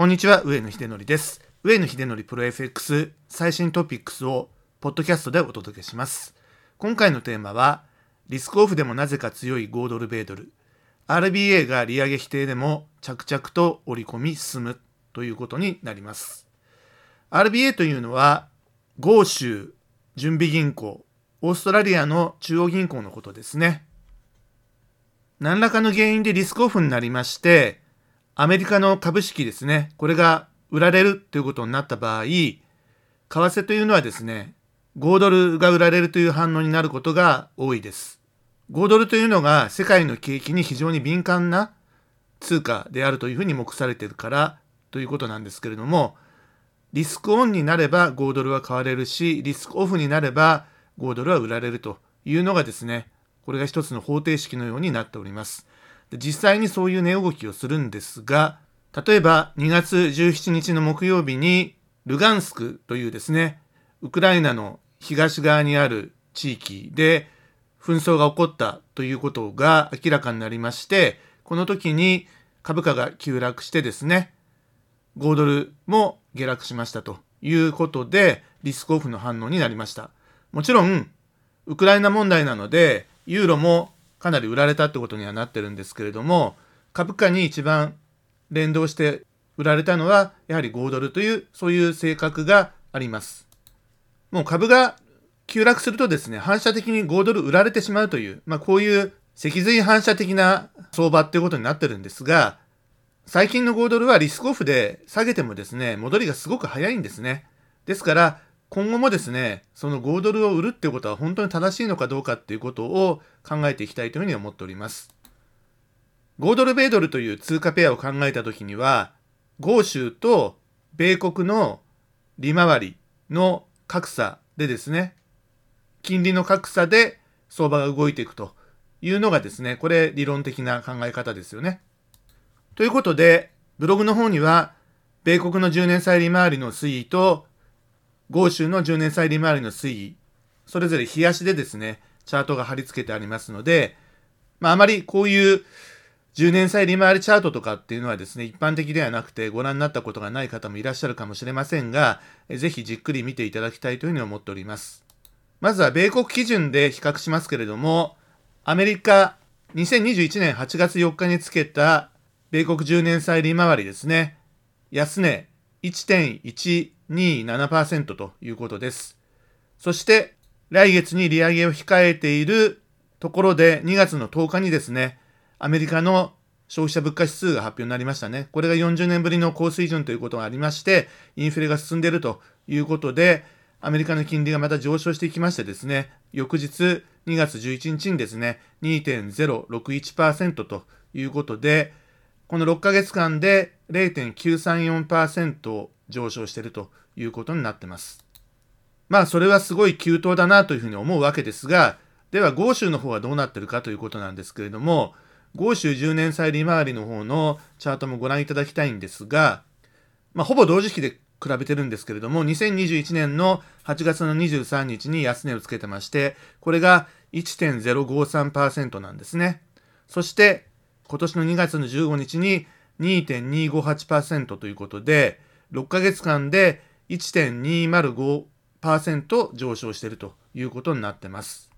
こんにちは、上野秀則です。上野秀則プロ FX 最新トピックスをポッドキャストでお届けします。今回のテーマは、リスクオフでもなぜか強い5ドル米ドル。RBA が利上げ否定でも着々と織り込み進むということになります。RBA というのは、豪州準備銀行、オーストラリアの中央銀行のことですね。何らかの原因でリスクオフになりまして、アメリカの株式ですね、これが売られるということになった場合、為替というのはですね、5ドルが売られるという反応になることが多いです。5ドルというのが世界の景気に非常に敏感な通貨であるというふうに目されているからということなんですけれども、リスクオンになれば5ドルは買われるし、リスクオフになれば5ドルは売られるというのがですね、これが一つの方程式のようになっております。で実際にそういう値動きをするんですが、例えば2月17日の木曜日にルガンスクというですね、ウクライナの東側にある地域で紛争が起こったということが明らかになりまして、この時に株価が急落してですね、5ドルも下落しましたということで、リスクオフの反応になりました。もちろん、ウクライナ問題なので、ユーロもかなり売られたってことにはなってるんですけれども、株価に一番連動して売られたのは、やはり5ドルという、そういう性格があります。もう株が急落するとですね、反射的に5ドル売られてしまうという、まあこういう脊髄反射的な相場っていうことになってるんですが、最近の5ドルはリスクオフで下げてもですね、戻りがすごく早いんですね。ですから、今後もですね、その5ドルを売るってことは本当に正しいのかどうかっていうことを考えていきたいというふうに思っております。5ドル米ドルという通貨ペアを考えたときには、豪州と米国の利回りの格差でですね、金利の格差で相場が動いていくというのがですね、これ理論的な考え方ですよね。ということで、ブログの方には、米国の10年債利回りの推移と、豪州の10年債利回りの推移、それぞれ冷やしでですね、チャートが貼り付けてありますので、まあ、あまりこういう10年債利回りチャートとかっていうのはですね、一般的ではなくてご覧になったことがない方もいらっしゃるかもしれませんが、ぜひじっくり見ていただきたいというふうに思っております。まずは米国基準で比較しますけれども、アメリカ2021年8月4日につけた米国10年債利回りですね。安値1.1 1.127%ということです。そして、来月に利上げを控えているところで2月の10日にですね、アメリカの消費者物価指数が発表になりましたね。これが40年ぶりの高水準ということがありまして、インフレが進んでいるということで、アメリカの金利がまた上昇していきましてですね、翌日2月11日にですね、2.061%ということで、この6ヶ月間で0.934%上昇しているということになってます。まあ、それはすごい急騰だなというふうに思うわけですが、では、豪州の方はどうなってるかということなんですけれども、豪州10年債利回りの方のチャートもご覧いただきたいんですが、まあ、ほぼ同時期で比べてるんですけれども、2021年の8月の23日に安値をつけてまして、これが1.053%なんですね。そして、今年の2月の15日に2.258%ということで、6ヶ月間で1.205%上昇しているということになっています。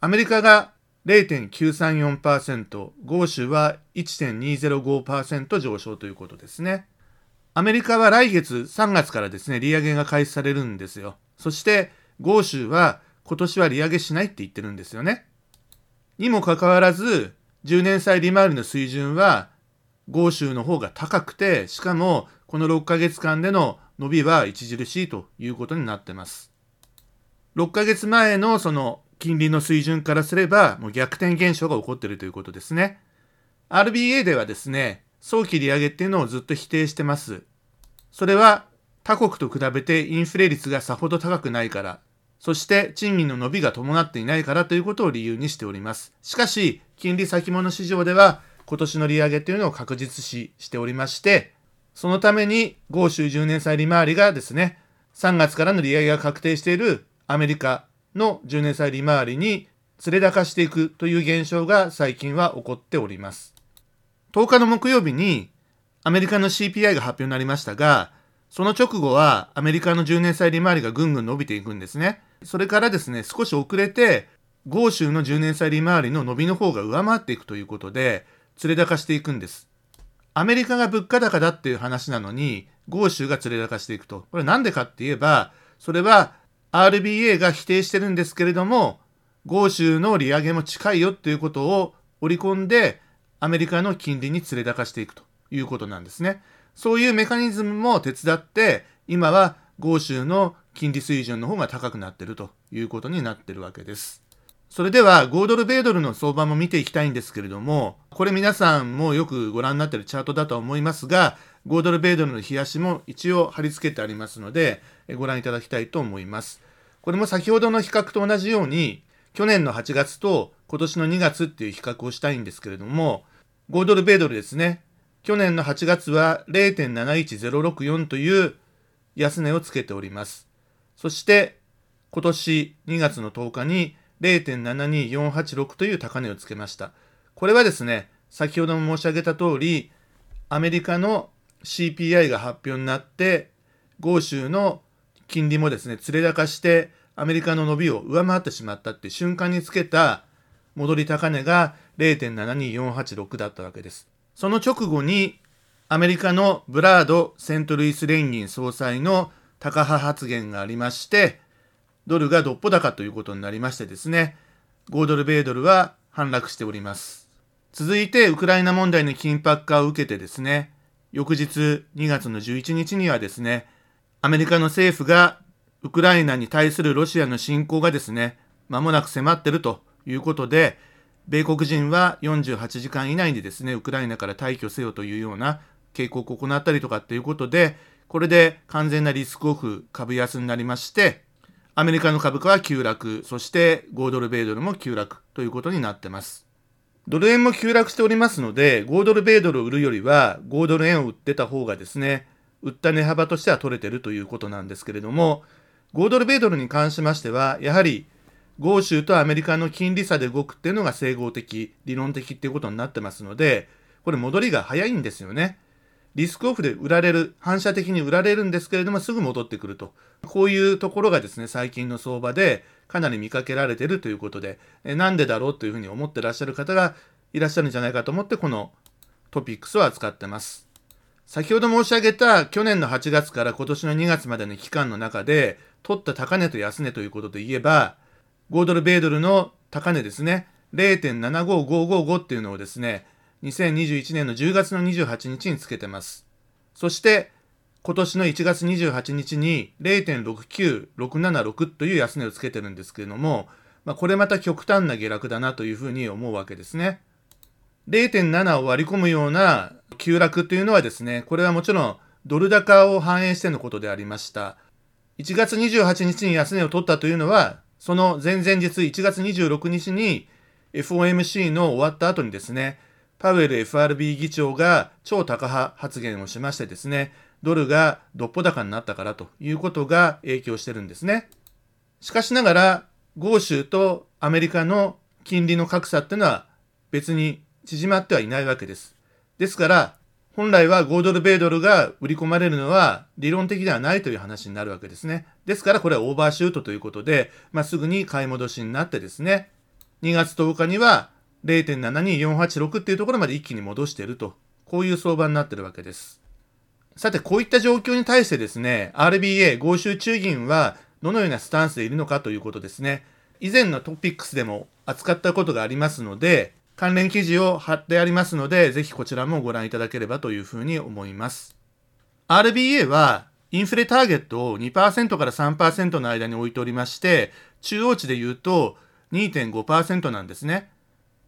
アメリカが0.934%、豪州は1.205%上昇ということですね。アメリカは来月3月からですね、利上げが開始されるんですよ。そして、豪州は今年は利上げしないって言ってるんですよね。にもかかわらず、10年債利回りの水準は、豪州の方が高くて、しかもこの6ヶ月間での伸びは著しいということになってます。6ヶ月前のその金利の水準からすれば、もう逆転現象が起こっているということですね。RBA ではですね、早期利上げっていうのをずっと否定してます。それは他国と比べてインフレ率がさほど高くないから、そして賃金の伸びが伴っていないからということを理由にしております。しかし、金利先物市場では今年の利上げというのを確実視しておりまして、そのために豪州10年債利回りがですね、3月からの利上げが確定しているアメリカの10年債利回りに連れ高していくという現象が最近は起こっております。10日の木曜日にアメリカの CPI が発表になりましたが、その直後はアメリカの10年債利回りがぐんぐん伸びていくんですね。それからですね、少し遅れて、豪州の10年債利回りの伸びの方が上回っていくということで、連れ高していくんです。アメリカが物価高だっていう話なのに、豪州が連れ高していくと。これなんでかって言えば、それは RBA が否定してるんですけれども、豪州の利上げも近いよっていうことを織り込んで、アメリカの金利に連れ高していくということなんですね。そういうメカニズムも手伝って、今は豪州の金利水準の方が高くなってるということになってるわけです。それでは5ドル米ドルの相場も見ていきたいんですけれども、これ皆さんもよくご覧になっているチャートだと思いますが、5ドル米ドルの冷やしも一応貼り付けてありますので、ご覧いただきたいと思います。これも先ほどの比較と同じように、去年の8月と今年の2月っていう比較をしたいんですけれども、5ドル米ドルですね。去年の8月は0.71064という安値をつけております。そして今年2月の10日に0.72486という高値をつけました。これはですね、先ほども申し上げた通り、アメリカの CPI が発表になって、豪州の金利もですね、連れ高して、アメリカの伸びを上回ってしまったって瞬間につけた戻り高値が0.72486だったわけです。その直後に、アメリカのブラード・セントルイス連銀総裁の高派発言がありまして、ドルがどっぽ高ということになりましてですね、5ドル米ドルは反落しております。続いて、ウクライナ問題の緊迫化を受けてですね、翌日2月の11日にはですね、アメリカの政府がウクライナに対するロシアの侵攻がですね、間もなく迫っているということで、米国人は48時間以内にですね、ウクライナから退去せよというような警告を行ったりとかっていうことで、これで完全なリスクオフ株安になりまして、アメリカの株価は急落、そして5ドル米ドルも急落ということになってます。ドル円も急落しておりますので、5ドル米ドルを売るよりは5ドル円を売ってた方がですね、売った値幅としては取れてるということなんですけれども、5ドル米ドルに関しましては、やはり豪州とアメリカの金利差で動くっていうのが整合的、理論的っていうことになってますので、これ戻りが早いんですよね。リスクオフで売られる、反射的に売られるんですけれども、すぐ戻ってくると。こういうところがですね、最近の相場でかなり見かけられているということで、えなんでだろうというふうに思ってらっしゃる方がいらっしゃるんじゃないかと思って、このトピックスを扱ってます。先ほど申し上げた去年の8月から今年の2月までの期間の中で、取った高値と安値ということで言えば、5ドル、米ドルの高値ですね、0.75555っていうのをですね、2021年の10月の28日につけてます。そして、今年の1月28日に0.69676という安値をつけてるんですけれども、まあ、これまた極端な下落だなというふうに思うわけですね。0.7を割り込むような急落というのはですね、これはもちろんドル高を反映してのことでありました。1月28日に安値を取ったというのは、その前々日1月26日に FOMC の終わった後にですね、パウエル FRB 議長が超高派発言をしましてですね、ドルがどっぽ高になったからということが影響してるんですね。しかしながら、豪州とアメリカの金利の格差っていうのは別に縮まってはいないわけです。ですから、本来は5ドル米ドルが売り込まれるのは理論的ではないという話になるわけですね。ですからこれはオーバーシュートということで、まあ、すぐに買い戻しになってですね、2月10日には0.72486っていうところまで一気に戻していると、こういう相場になっているわけです。さて、こういった状況に対してですね、RBA、豪州中銀はどのようなスタンスでいるのかということですね。以前のトピックスでも扱ったことがありますので、関連記事を貼ってありますので、ぜひこちらもご覧いただければというふうに思います。RBA はインフレターゲットを2%から3%の間に置いておりまして、中央値で言うと2.5%なんですね。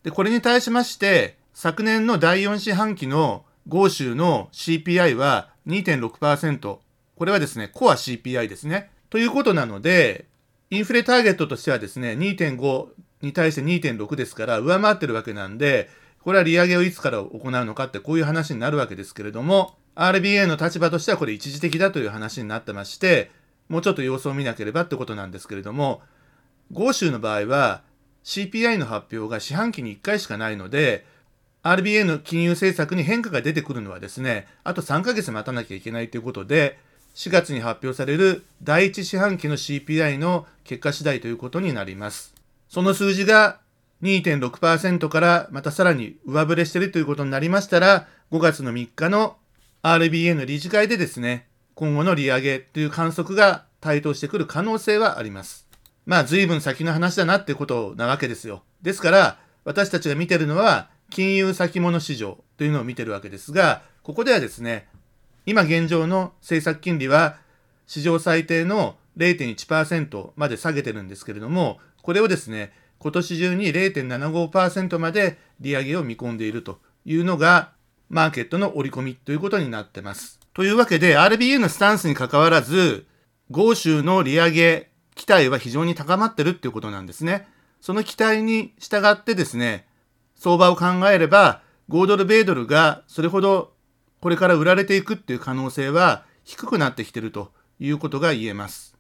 で、これに対しまして、昨年の第4四半期の豪州の CPI は2.6%。これはですね、コア CPI ですね。ということなので、インフレターゲットとしてはですね、2.5に対して2.6ですから、上回ってるわけなんで、これは利上げをいつから行うのかってこういう話になるわけですけれども、RBA の立場としてはこれ一時的だという話になってまして、もうちょっと様子を見なければってことなんですけれども、豪州の場合は、CPI の発表が四半期に1回しかないので、RBA の金融政策に変化が出てくるのはですね、あと3ヶ月待たなきゃいけないということで、4月に発表される第1四半期の CPI の結果次第ということになります。その数字が2.6%からまたさらに上振れしているということになりましたら、5月の3日の RBA の理事会でですね、今後の利上げという観測が台頭してくる可能性はあります。まあ随分先の話だなってことなわけですよ。ですから、私たちが見てるのは金融先物市場というのを見てるわけですが、ここではですね、今現状の政策金利は史上最低の0.1%まで下げてるんですけれども、これをですね、今年中に0.75%まで利上げを見込んでいるというのが、マーケットの織り込みということになってます。というわけで、RBA のスタンスに関わらず、豪州の利上げ期待は非常に高まってるっていうことなんですね。その期待に従ってですね、相場を考えれば、5ドル、米ドルがそれほどこれから売られていくっていう可能性は低くなってきてるということが言えます。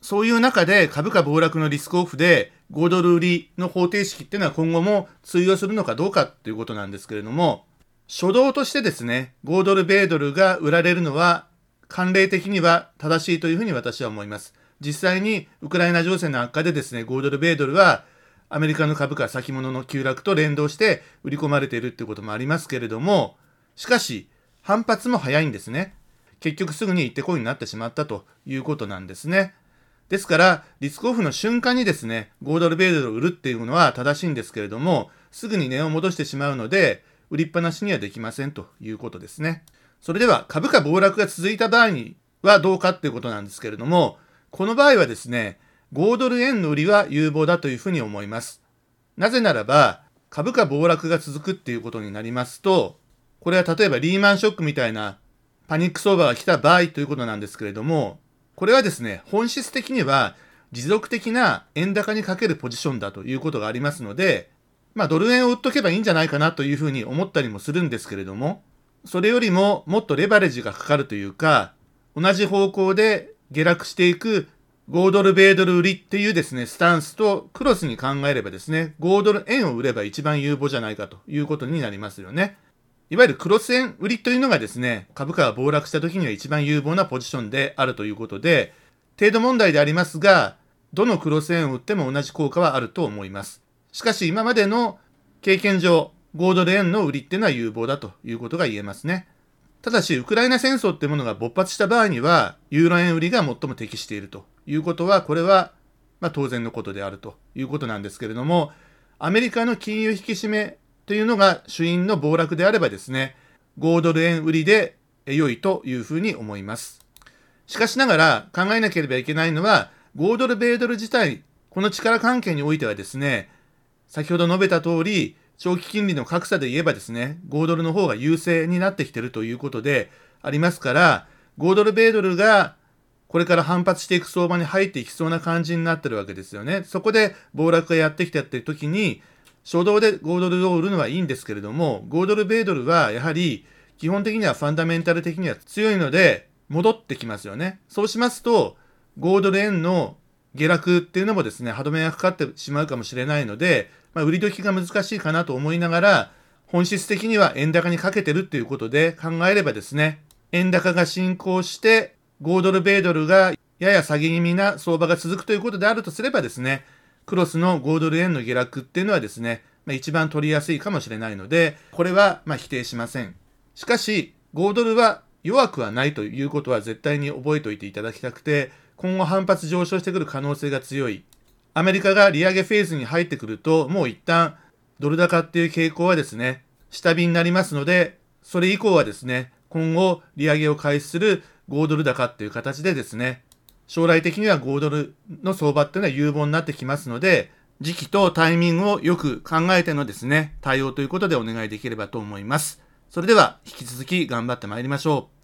そういう中で株価暴落のリスクオフで5ドル売りの方程式っていうのは今後も通用するのかどうかっていうことなんですけれども、初動としてですね、5ドル、米ドルが売られるのは慣例的には正しいというふうに私は思います。実際にウクライナ情勢の悪化でですね、5ドル、米ドルはアメリカの株価先物の急落と連動して売り込まれているっていうこともありますけれども、しかし反発も早いんですね。結局すぐに行ってこいになってしまったということなんですね。ですから、リスクオフの瞬間にですね、5ドル米ドルを売るっていうのは正しいんですけれども、すぐに値を戻してしまうので、売りっぱなしにはできませんということですね。それでは株価暴落が続いた場合にはどうかっていうことなんですけれども、この場合はですね、5ドル円の売りは有望だというふうに思います。なぜならば、株価暴落が続くっていうことになりますと、これは例えばリーマンショックみたいなパニック相場が来た場合ということなんですけれども、これはですね、本質的には持続的な円高にかけるポジションだということがありますので、まあドル円を売っとけばいいんじゃないかなというふうに思ったりもするんですけれども、それよりももっとレバレッジがかかるというか、同じ方向で下落していく5ドル米ドル売りっていうですね、スタンスとクロスに考えればですね、5ドル円を売れば一番有望じゃないかということになりますよね。いわゆるクロス円売りというのがですね、株価が暴落した時には一番有望なポジションであるということで、程度問題でありますが、どのクロス円を売っても同じ効果はあると思います。しかし今までの経験上、5ドル円の売りっていうのは有望だということが言えますね。ただし、ウクライナ戦争ってものが勃発した場合には、ユーロ円売りが最も適しているということは、これは、ま、当然のことであるということなんですけれども、アメリカの金融引き締めというのが主因の暴落であればですね、5ドル円売りで良いというふうに思います。しかしながら考えなければいけないのは、5ドル、米ドル自体、この力関係においてはですね、先ほど述べた通り、長期金利の格差で言えばですね、5ドルの方が優勢になってきてるということでありますから、5ドル、米ドルがこれから反発していく相場に入っていきそうな感じになってるわけですよね。そこで暴落がやってきたっていう時に、初動で5ドルを売るのはいいんですけれども、5ドル、米ドルはやはり基本的にはファンダメンタル的には強いので、戻ってきますよね。そうしますと、5ドル円の下落っていうのもですね、歯止めがかかってしまうかもしれないので、まあ、売り時が難しいかなと思いながら、本質的には円高にかけてるっていうことで考えればですね、円高が進行して、5ドル、米ドルがやや下げ気味な相場が続くということであるとすればですね、クロスの5ドル円の下落っていうのはですね、まあ、一番取りやすいかもしれないので、これはま否定しません。しかし、5ドルは弱くはないということは絶対に覚えておいていただきたくて、今後反発上昇してくる可能性が強い。アメリカが利上げフェーズに入ってくると、もう一旦ドル高っていう傾向はですね、下火になりますので、それ以降はですね、今後利上げを開始する5ドル高っていう形でですね、将来的には5ドルの相場っていうのは有望になってきますので、時期とタイミングをよく考えてのですね、対応ということでお願いできればと思います。それでは引き続き頑張ってまいりましょう。